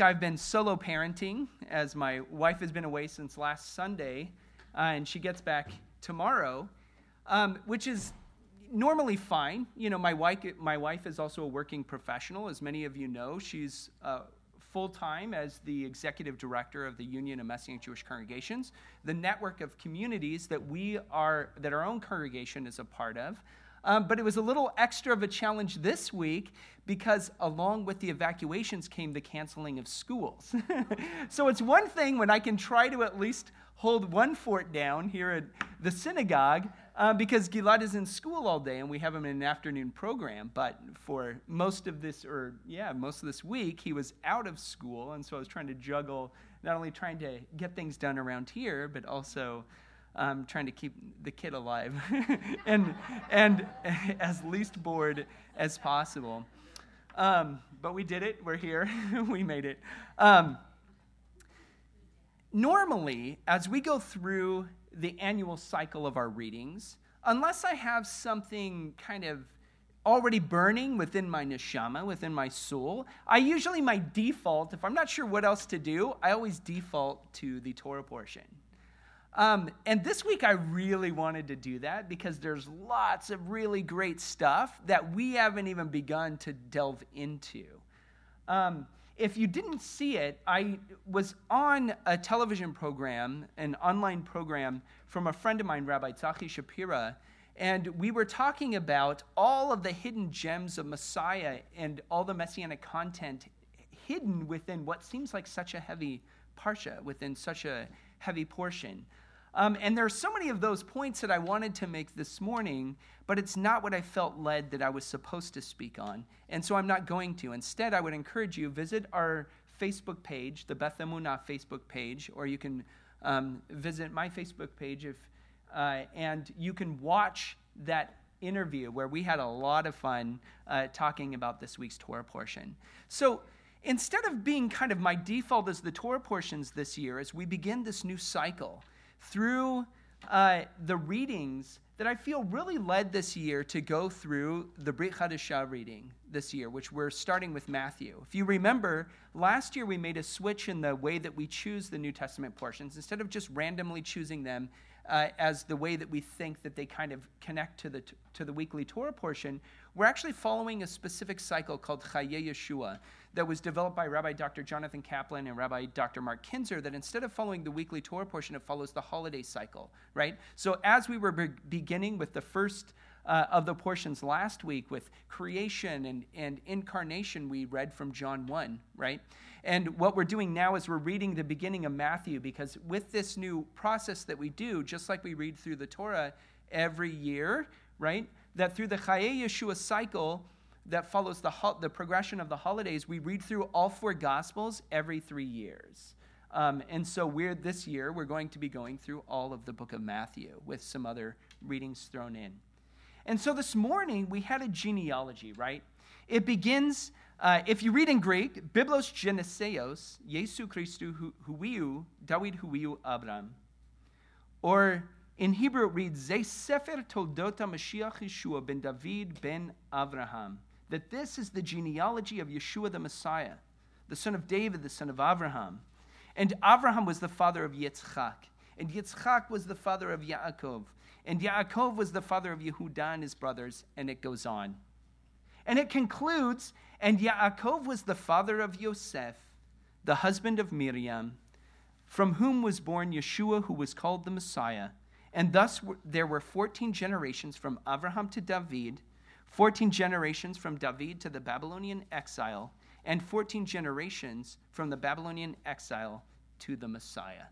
I've been solo parenting as my wife has been away since last Sunday, uh, and she gets back tomorrow, um, which is normally fine. You know, my wife, my wife is also a working professional, as many of you know. She's uh, full time as the executive director of the Union of Messianic Jewish Congregations, the network of communities that we are, that our own congregation is a part of. Um, but it was a little extra of a challenge this week because along with the evacuations came the canceling of schools. so it's one thing when I can try to at least hold one fort down here at the synagogue uh, because Gilad is in school all day and we have him in an afternoon program. But for most of this, or yeah, most of this week, he was out of school. And so I was trying to juggle not only trying to get things done around here, but also um, trying to keep the kid alive and, and as least bored as possible. Um, but we did it. We're here. we made it. Um, normally, as we go through the annual cycle of our readings, unless I have something kind of already burning within my neshama, within my soul, I usually, my default, if I'm not sure what else to do, I always default to the Torah portion. Um, and this week, I really wanted to do that because there's lots of really great stuff that we haven't even begun to delve into. Um, if you didn't see it, I was on a television program, an online program from a friend of mine, Rabbi Tzachi Shapira, and we were talking about all of the hidden gems of Messiah and all the messianic content hidden within what seems like such a heavy parsha, within such a heavy portion. Um, and there are so many of those points that I wanted to make this morning, but it's not what I felt led that I was supposed to speak on. And so I'm not going to. Instead, I would encourage you visit our Facebook page, the Beth Emunah Facebook page, or you can um, visit my Facebook page if, uh, and you can watch that interview where we had a lot of fun uh, talking about this week's Torah portion. So instead of being kind of my default as the Torah portions this year, as we begin this new cycle, through uh, the readings that I feel really led this year to go through the Brit Hadashah reading this year, which we're starting with Matthew. If you remember, last year we made a switch in the way that we choose the New Testament portions. Instead of just randomly choosing them uh, as the way that we think that they kind of connect to the, to the weekly Torah portion, we're actually following a specific cycle called Chaye Yeshua that was developed by Rabbi Dr. Jonathan Kaplan and Rabbi Dr. Mark Kinzer that instead of following the weekly Torah portion, it follows the holiday cycle, right? So as we were be- beginning with the first uh, of the portions last week with creation and, and incarnation, we read from John 1, right? And what we're doing now is we're reading the beginning of Matthew because with this new process that we do, just like we read through the Torah every year, right? That through the Chaye Yeshua cycle, that follows the, ho- the progression of the holidays, we read through all four Gospels every three years. Um, and so we're this year we're going to be going through all of the book of Matthew with some other readings thrown in. And so this morning we had a genealogy, right? It begins, uh, if you read in Greek, Biblos Geneseos, Jesu Christu huiu, David huiu Abraham. Or in Hebrew it reads, Ze Sefer Toldota Mashiach Yeshua ben David ben Abraham that this is the genealogy of Yeshua the Messiah, the son of David, the son of Abraham. And Abraham was the father of Yitzchak, and Yitzchak was the father of Yaakov, and Yaakov was the father of Yehudah and his brothers, and it goes on. And it concludes, and Yaakov was the father of Yosef, the husband of Miriam, from whom was born Yeshua, who was called the Messiah. And thus there were 14 generations from Abraham to David 14 generations from David to the Babylonian exile, and 14 generations from the Babylonian exile to the Messiah.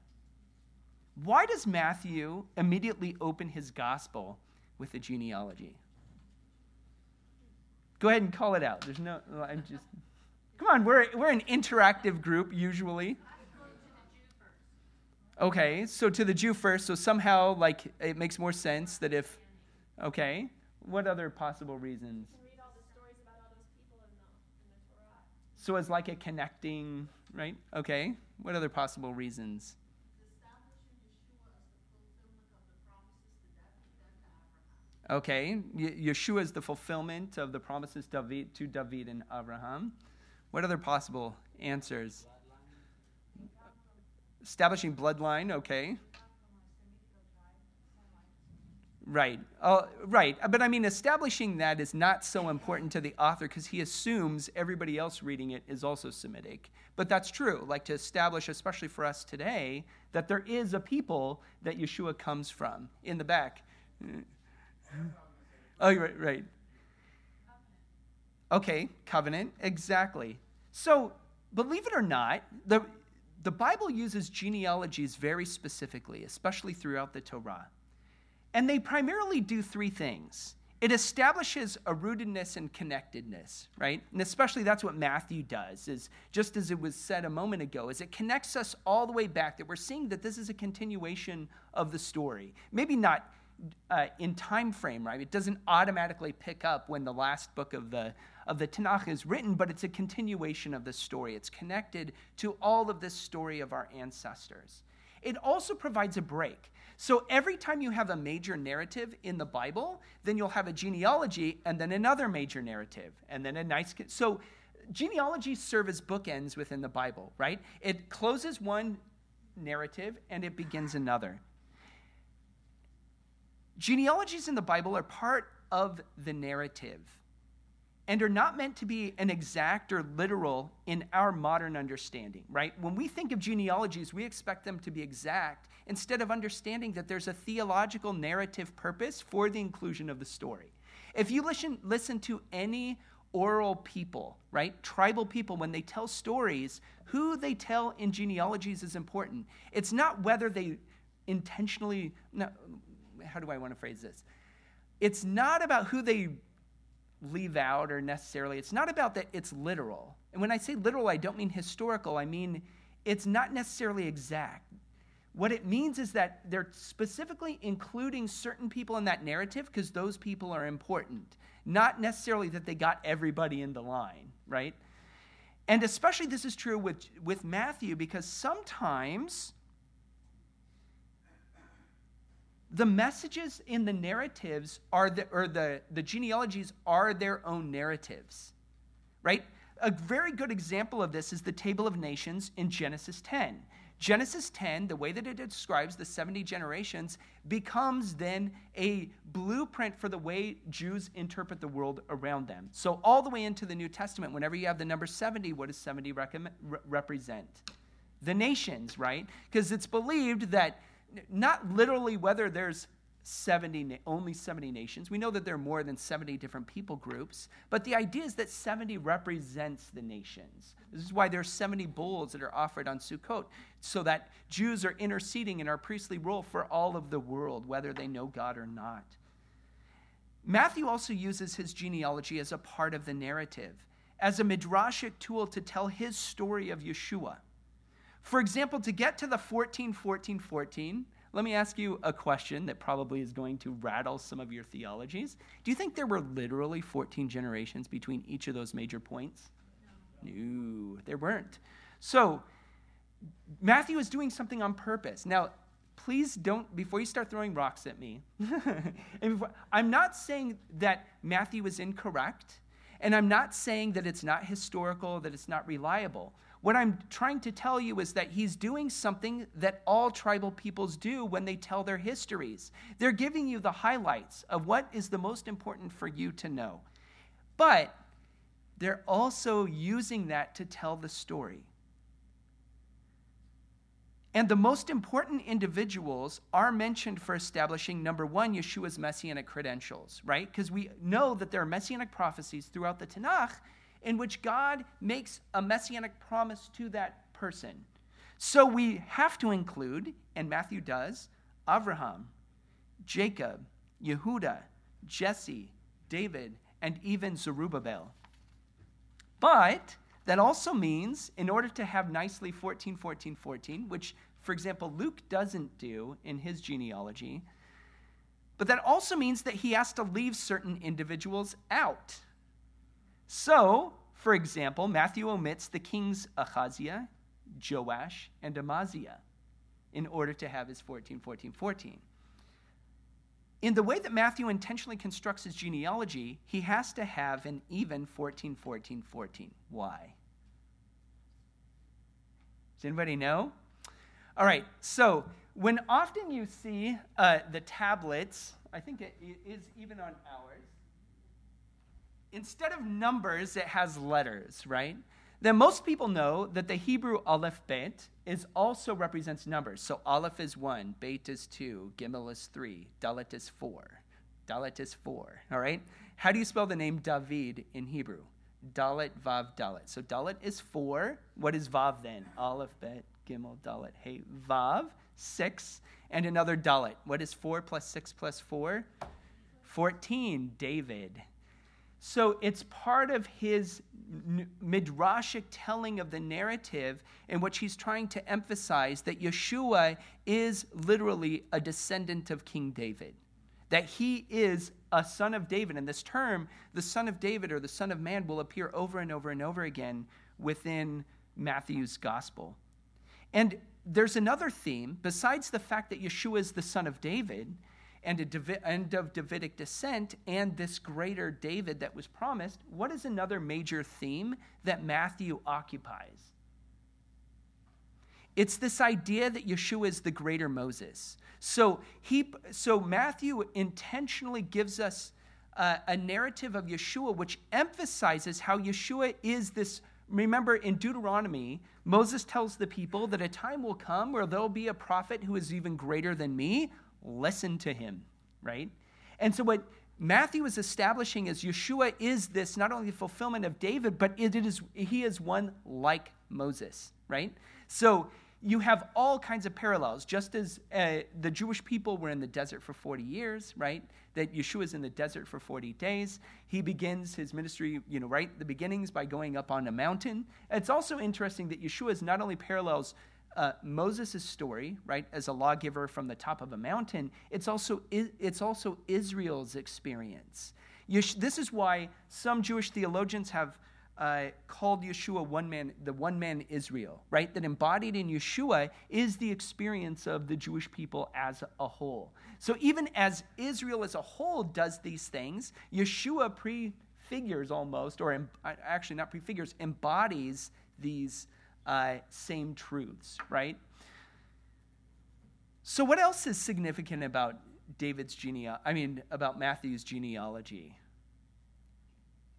Why does Matthew immediately open his gospel with a genealogy? Go ahead and call it out. There's no, I'm just, come on, we're, we're an interactive group usually. Okay, so to the Jew first, so somehow, like, it makes more sense that if, okay, what other possible reasons? So it's like a connecting, right? Okay. What other possible reasons? Okay, Yeshua is the fulfillment of the promises David, to David and Abraham. What other possible answers? Establishing bloodline, okay. Right. Uh, right. But I mean, establishing that is not so important to the author because he assumes everybody else reading it is also Semitic. But that's true. Like to establish, especially for us today, that there is a people that Yeshua comes from in the back. Oh, right, right. Okay, covenant, exactly. So, believe it or not, the, the Bible uses genealogies very specifically, especially throughout the Torah. And they primarily do three things. It establishes a rootedness and connectedness, right? And especially that's what Matthew does, is just as it was said a moment ago, is it connects us all the way back that we're seeing that this is a continuation of the story. Maybe not uh, in time frame, right? It doesn't automatically pick up when the last book of the of the Tanakh is written, but it's a continuation of the story. It's connected to all of this story of our ancestors. It also provides a break. So every time you have a major narrative in the Bible, then you'll have a genealogy and then another major narrative and then a nice. So genealogies serve as bookends within the Bible, right? It closes one narrative and it begins another. Genealogies in the Bible are part of the narrative and are not meant to be an exact or literal in our modern understanding, right? When we think of genealogies, we expect them to be exact instead of understanding that there's a theological narrative purpose for the inclusion of the story. If you listen, listen to any oral people, right? Tribal people, when they tell stories, who they tell in genealogies is important. It's not whether they intentionally, how do I want to phrase this? It's not about who they leave out or necessarily. It's not about that it's literal. And when I say literal, I don't mean historical, I mean it's not necessarily exact. What it means is that they're specifically including certain people in that narrative because those people are important, not necessarily that they got everybody in the line, right? And especially this is true with, with Matthew because sometimes the messages in the narratives are the, or the, the genealogies are their own narratives, right? A very good example of this is the Table of Nations in Genesis 10. Genesis 10, the way that it describes the 70 generations, becomes then a blueprint for the way Jews interpret the world around them. So, all the way into the New Testament, whenever you have the number 70, what does 70 represent? The nations, right? Because it's believed that not literally whether there's 70 only 70 nations. We know that there are more than 70 different people groups but the idea is that 70 represents the nations. This is why there's 70 bulls that are offered on sukkot so that jews are interceding in our priestly role for all of the world whether they know god or not. Matthew also uses his genealogy as a part of the narrative as a midrashic tool to tell his story of yeshua for example, to get to the 14, 14, 14, let me ask you a question that probably is going to rattle some of your theologies. Do you think there were literally 14 generations between each of those major points? No, there weren't. So, Matthew is doing something on purpose. Now, please don't, before you start throwing rocks at me, before, I'm not saying that Matthew is incorrect, and I'm not saying that it's not historical, that it's not reliable. What I'm trying to tell you is that he's doing something that all tribal peoples do when they tell their histories. They're giving you the highlights of what is the most important for you to know. But they're also using that to tell the story. And the most important individuals are mentioned for establishing, number one, Yeshua's messianic credentials, right? Because we know that there are messianic prophecies throughout the Tanakh in which God makes a messianic promise to that person. So we have to include, and Matthew does, Abraham, Jacob, Yehuda, Jesse, David, and even Zerubbabel. But that also means, in order to have nicely 14, 14, 14, which, for example, Luke doesn't do in his genealogy, but that also means that he has to leave certain individuals out. So, for example, Matthew omits the kings Ahaziah, Joash, and Amaziah in order to have his 14, 14, 14. In the way that Matthew intentionally constructs his genealogy, he has to have an even 14, 14, 14. Why? Does anybody know? All right, so when often you see uh, the tablets, I think it is even on ours, instead of numbers, it has letters, right? Then most people know that the Hebrew Aleph Bet is also represents numbers. So Aleph is one, Bet is two, Gimel is three, Dalet is four. Dalet is four, all right? How do you spell the name David in Hebrew? Dalet, Vav, Dalet. So Dalet is four. What is Vav then? Aleph, Bet, Gimel, Dalet. Hey, Vav, six, and another Dalet. What is four plus six plus four? 14, David. So it's part of his midrashic telling of the narrative in which he's trying to emphasize that Yeshua is literally a descendant of King David, that he is a son of David. And this term, the son of David or the son of man, will appear over and over and over again within Matthew's gospel. And there's another theme, besides the fact that Yeshua is the son of David and, a David, and of Davidic descent and this greater David that was promised, what is another major theme that Matthew occupies? It's this idea that Yeshua is the greater Moses. So, he, so Matthew intentionally gives us a narrative of Yeshua which emphasizes how Yeshua is this. Remember, in Deuteronomy, Moses tells the people that a time will come where there'll be a prophet who is even greater than me listen to him, right? And so what Matthew is establishing is Yeshua is this not only the fulfillment of David, but it is he is one like Moses, right? So you have all kinds of parallels. Just as uh, the Jewish people were in the desert for 40 years, right? That Yeshua is in the desert for 40 days. He begins his ministry, you know, right the beginnings by going up on a mountain. It's also interesting that Yeshua is not only parallels uh, Moses' story, right, as a lawgiver from the top of a mountain, it's also, it's also Israel's experience. This is why some Jewish theologians have uh, called Yeshua one man, the one man Israel, right? That embodied in Yeshua is the experience of the Jewish people as a whole. So even as Israel as a whole does these things, Yeshua prefigures almost, or actually not prefigures, embodies these uh, same truths, right? So, what else is significant about David's genealogy? I mean, about Matthew's genealogy?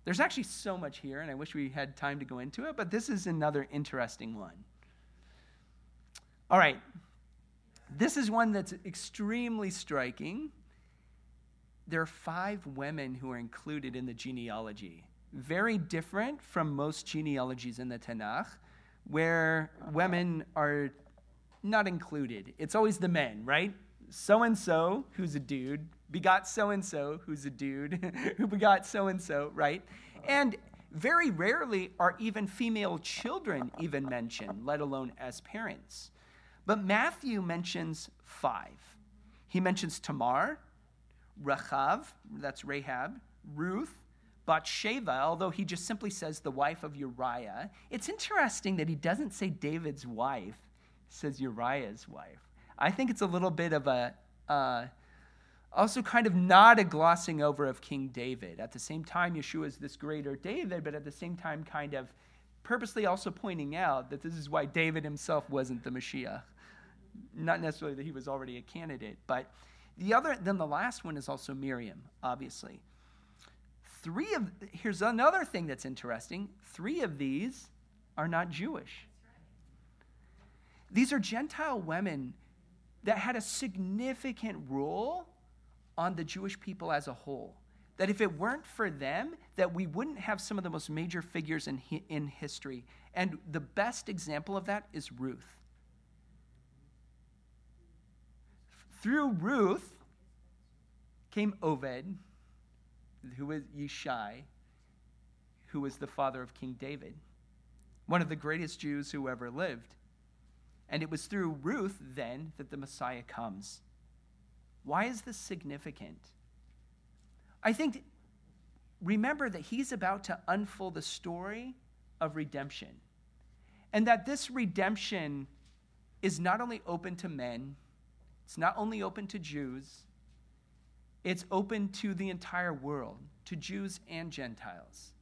There's actually so much here, and I wish we had time to go into it, but this is another interesting one. All right. This is one that's extremely striking. There are five women who are included in the genealogy. Very different from most genealogies in the Tanakh where women are not included. It's always the men, right? So and so, who's a dude, begot so and so, who's a dude, who begot so and so, right? And very rarely are even female children even mentioned, let alone as parents. But Matthew mentions five. He mentions Tamar, Rachav, that's Rahab, Ruth, Bathsheba, although he just simply says the wife of Uriah, it's interesting that he doesn't say David's wife, says Uriah's wife. I think it's a little bit of a, uh, also kind of not a glossing over of King David. At the same time, Yeshua is this greater David, but at the same time, kind of purposely also pointing out that this is why David himself wasn't the Mashiach. Not necessarily that he was already a candidate, but the other, then the last one is also Miriam, obviously three of, here's another thing that's interesting three of these are not Jewish. These are Gentile women that had a significant role on the Jewish people as a whole. That if it weren't for them, that we wouldn't have some of the most major figures in, in history. And the best example of that is Ruth. Through Ruth came Obed, who was Yishai, who was the father of King David, one of the greatest Jews who ever lived. And it was through Ruth then that the Messiah comes. Why is this significant? I think, remember that he's about to unfold the story of redemption. And that this redemption is not only open to men, it's not only open to Jews, it's open to the entire world, to Jews and Gentiles.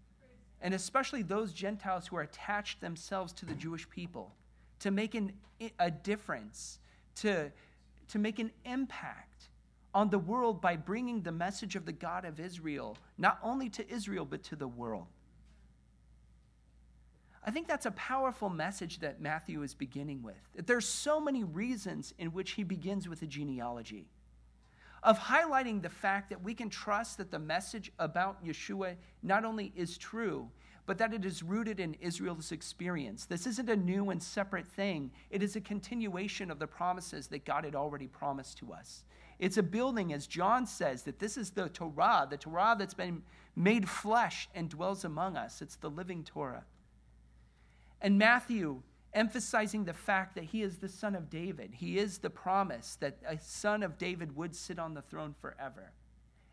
And especially those Gentiles who are attached themselves to the Jewish people, to make an, a difference, to, to make an impact on the world by bringing the message of the God of Israel, not only to Israel, but to the world. I think that's a powerful message that Matthew is beginning with. That there's so many reasons in which he begins with a genealogy of highlighting the fact that we can trust that the message about Yeshua not only is true, but that it is rooted in Israel's experience. This isn't a new and separate thing, it is a continuation of the promises that God had already promised to us. It's a building, as John says, that this is the Torah, the Torah that's been made flesh and dwells among us. It's the living Torah. And Matthew emphasizing the fact that he is the son of David. He is the promise that a son of David would sit on the throne forever.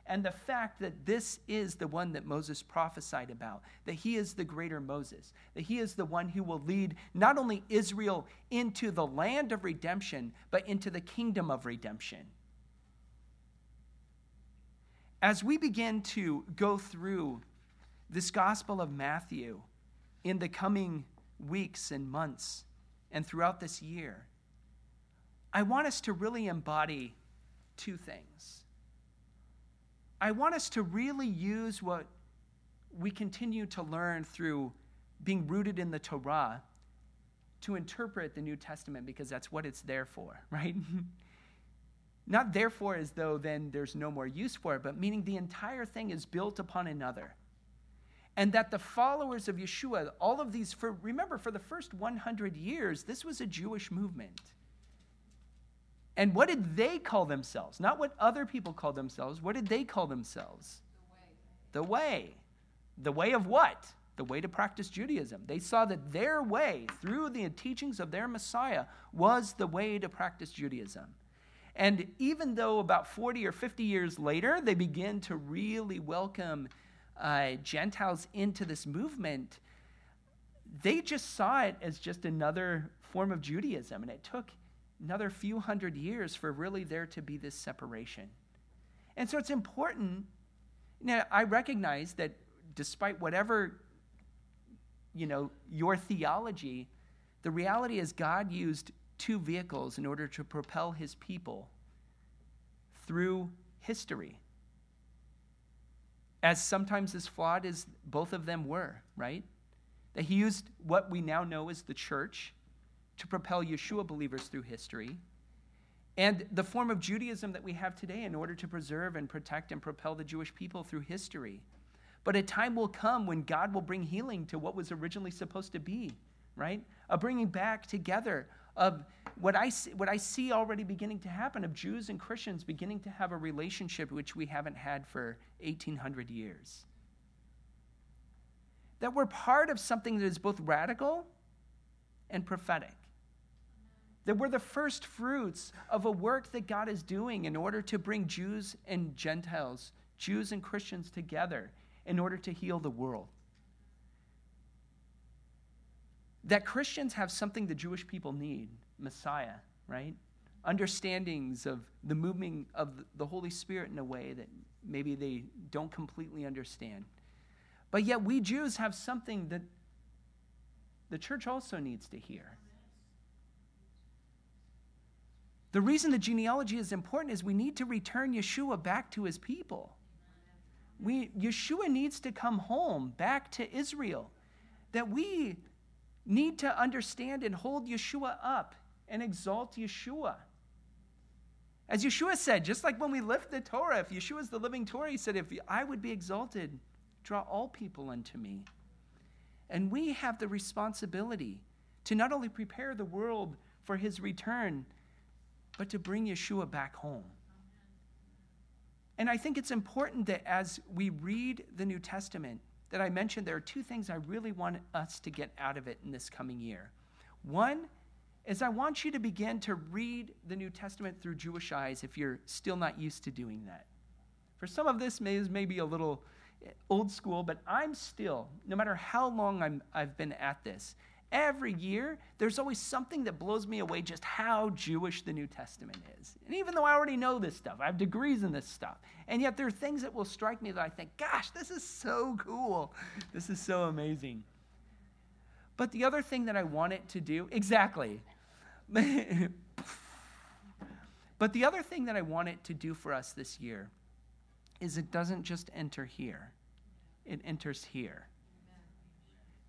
And the fact that this is the one that Moses prophesied about, that he is the greater Moses, that he is the one who will lead not only Israel into the land of redemption, but into the kingdom of redemption. As we begin to go through this Gospel of Matthew in the coming weeks and months and throughout this year, I want us to really embody two things. I want us to really use what we continue to learn through being rooted in the Torah to interpret the New Testament because that's what it's there for, right? Not therefore as though then there's no more use for it, but meaning the entire thing is built upon another and that the followers of Yeshua, all of these, for, remember, for the first 100 years, this was a Jewish movement. And what did they call themselves? Not what other people called themselves. What did they call themselves? The way. The way. The way of what? The way to practice Judaism. They saw that their way, through the teachings of their Messiah, was the way to practice Judaism. And even though about 40 or 50 years later, they begin to really welcome uh, Gentiles into this movement, they just saw it as just another form of Judaism. And it took another few hundred years for really there to be this separation. And so it's important. Now, I recognize that despite whatever, you know, your theology, the reality is God used two vehicles in order to propel his people through history as sometimes as flawed as both of them were, right? That he used what we now know as the church to propel Yeshua believers through history, and the form of Judaism that we have today in order to preserve and protect and propel the Jewish people through history. But a time will come when God will bring healing to what was originally supposed to be, right? A bringing back together of what I, see, what I see already beginning to happen of Jews and Christians beginning to have a relationship which we haven't had for 1800 years. That we're part of something that is both radical and prophetic. That we're the first fruits of a work that God is doing in order to bring Jews and Gentiles, Jews and Christians together in order to heal the world that Christians have something the Jewish people need Messiah, right? Understandings of the moving of the Holy Spirit in a way that maybe they don't completely understand. But yet, we Jews have something that the church also needs to hear. The reason the genealogy is important is we need to return Yeshua back to his people. We, Yeshua needs to come home back to Israel. That we need to understand and hold Yeshua up and exalt Yeshua. As Yeshua said, just like when we lift the Torah, if Yeshua is the living Torah, he said, If I would be exalted, draw all people unto me. And we have the responsibility to not only prepare the world for his return, but to bring Yeshua back home. And I think it's important that as we read the New Testament, that I mentioned, there are two things I really want us to get out of it in this coming year. One is I want you to begin to read the New Testament through Jewish eyes if you're still not used to doing that. For some of this may, may be a little old school, but I'm still, no matter how long I'm, I've been at this, Every year, there's always something that blows me away just how Jewish the New Testament is. And even though I already know this stuff, I have degrees in this stuff, and yet there are things that will strike me that I think, gosh, this is so cool. This is so amazing. But the other thing that I want it to do, exactly. but the other thing that I want it to do for us this year is it doesn't just enter here, it enters here.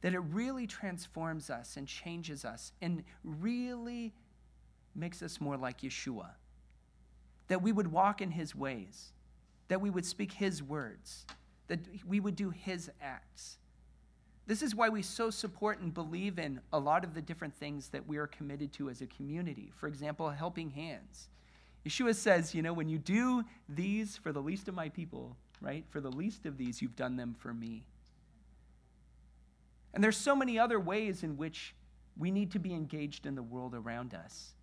That it really transforms us and changes us and really makes us more like Yeshua. That we would walk in his ways, that we would speak his words, that we would do his acts. This is why we so support and believe in a lot of the different things that we are committed to as a community. For example, helping hands. Yeshua says, you know, when you do these for the least of my people, right? For the least of these, you've done them for me. And there's so many other ways in which we need to be engaged in the world around us.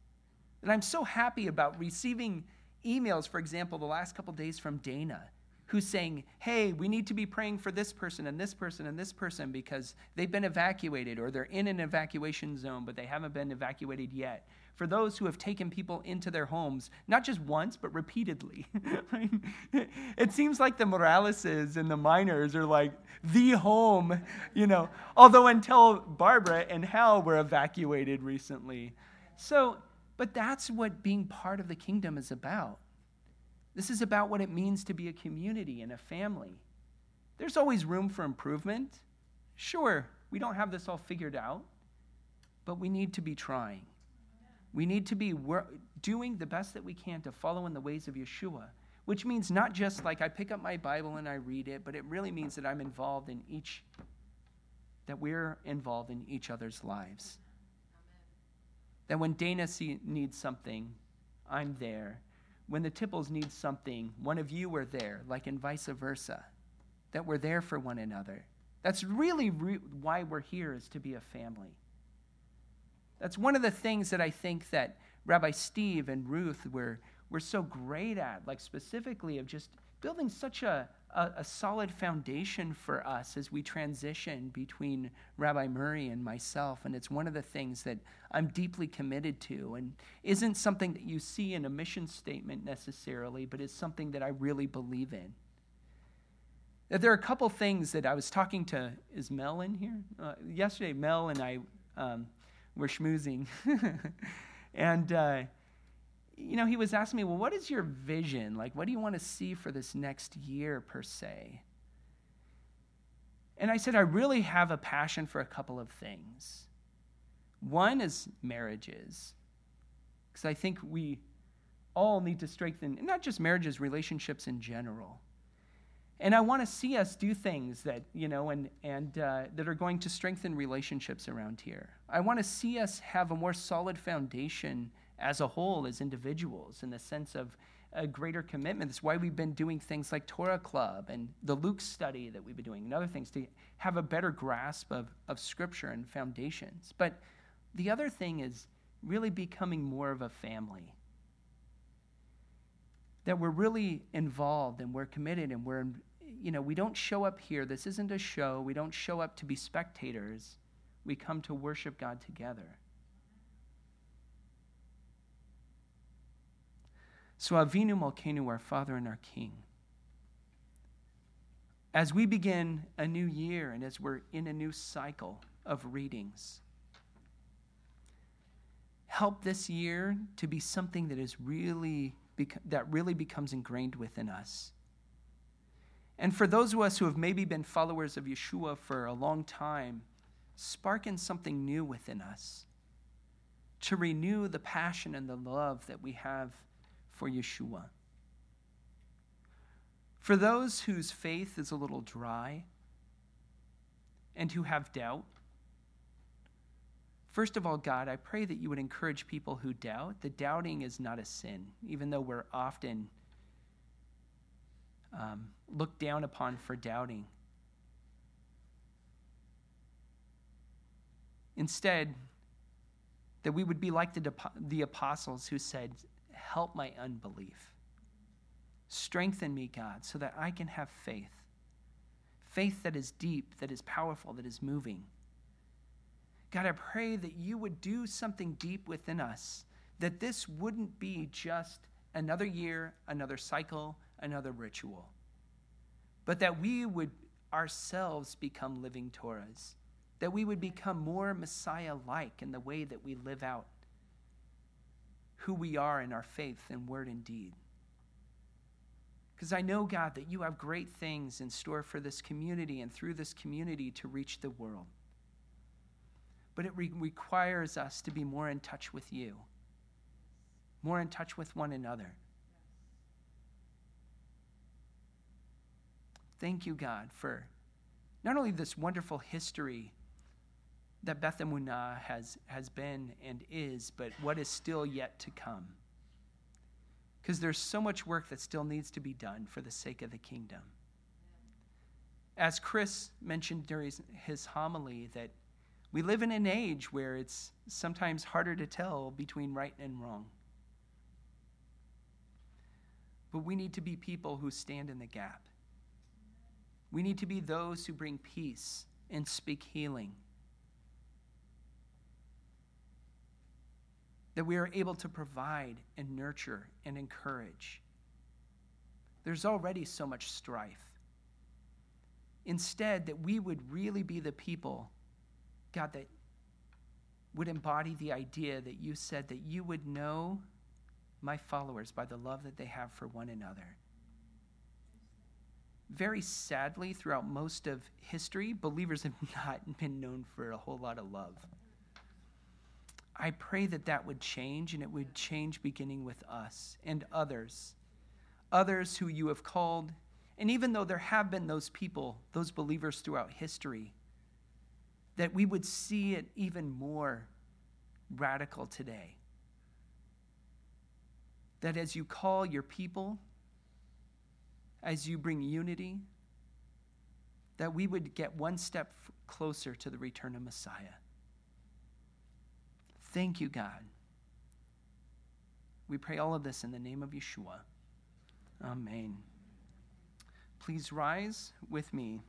And I'm so happy about receiving emails, for example, the last couple days from Dana, who's saying, hey, we need to be praying for this person and this person and this person because they've been evacuated or they're in an evacuation zone, but they haven't been evacuated yet. For those who have taken people into their homes, not just once, but repeatedly. it seems like the Moraleses and the miners are like the home, you know, although until Barbara and Hal were evacuated recently. So, but that's what being part of the kingdom is about. This is about what it means to be a community and a family. There's always room for improvement. Sure, we don't have this all figured out, but we need to be trying. We need to be doing the best that we can to follow in the ways of Yeshua, which means not just like I pick up my Bible and I read it, but it really means that I'm involved in each, that we're involved in each other's lives. That when Dana see, needs something, I'm there. When the Tipples need something, one of you are there, like in vice versa. That we're there for one another. That's really re- why we're here, is to be a family. That's one of the things that I think that Rabbi Steve and Ruth were, were so great at, like specifically of just building such a, a, a, solid foundation for us as we transition between Rabbi Murray and myself. And it's one of the things that I'm deeply committed to and isn't something that you see in a mission statement necessarily, but is something that I really believe in. That there are a couple things that I was talking to, is Mel in here? Uh, yesterday, Mel and I um, were schmoozing. and, uh, you know, he was asking me, well, what is your vision? Like, what do you want to see for this next year, per se? And I said, I really have a passion for a couple of things. One is marriages, because I think we all need to strengthen, not just marriages, relationships in general. And I want to see us do things that, you know, and, and uh, that are going to strengthen relationships around here. I want to see us have a more solid foundation as a whole, as individuals, in the sense of a greater commitment. That's why we've been doing things like Torah Club and the Luke study that we've been doing and other things to have a better grasp of, of Scripture and foundations. But the other thing is really becoming more of a family. That we're really involved and we're committed and we're, you know, we don't show up here. This isn't a show. We don't show up to be spectators. We come to worship God together. So, Avinu Malkeinu, our Father and our King, as we begin a new year and as we're in a new cycle of readings, help this year to be something that is really that really becomes ingrained within us. And for those of us who have maybe been followers of Yeshua for a long time, spark in something new within us to renew the passion and the love that we have for Yeshua. For those whose faith is a little dry and who have doubt, first of all, God, I pray that you would encourage people who doubt that doubting is not a sin, even though we're often um, looked down upon for doubting. Instead, that we would be like the, the apostles who said, help my unbelief. Strengthen me, God, so that I can have faith. Faith that is deep, that is powerful, that is moving. God, I pray that you would do something deep within us, that this wouldn't be just another year, another cycle, another ritual, but that we would ourselves become living Torahs, that we would become more Messiah like in the way that we live out who we are in our faith and word and deed. Because I know, God, that you have great things in store for this community and through this community to reach the world. But it re- requires us to be more in touch with you, more in touch with one another. Thank you, God, for not only this wonderful history that Beth Emunah has, has been and is, but what is still yet to come because there's so much work that still needs to be done for the sake of the kingdom. As Chris mentioned during his homily, that we live in an age where it's sometimes harder to tell between right and wrong. But we need to be people who stand in the gap. We need to be those who bring peace and speak healing. that we are able to provide and nurture and encourage. There's already so much strife. Instead, that we would really be the people, God, that would embody the idea that you said that you would know my followers by the love that they have for one another. Very sadly, throughout most of history, believers have not been known for a whole lot of love. I pray that that would change and it would change beginning with us and others, others who you have called. And even though there have been those people, those believers throughout history, that we would see it even more radical today. That as you call your people, as you bring unity, that we would get one step closer to the return of Messiah. Thank you, God. We pray all of this in the name of Yeshua. Amen. Please rise with me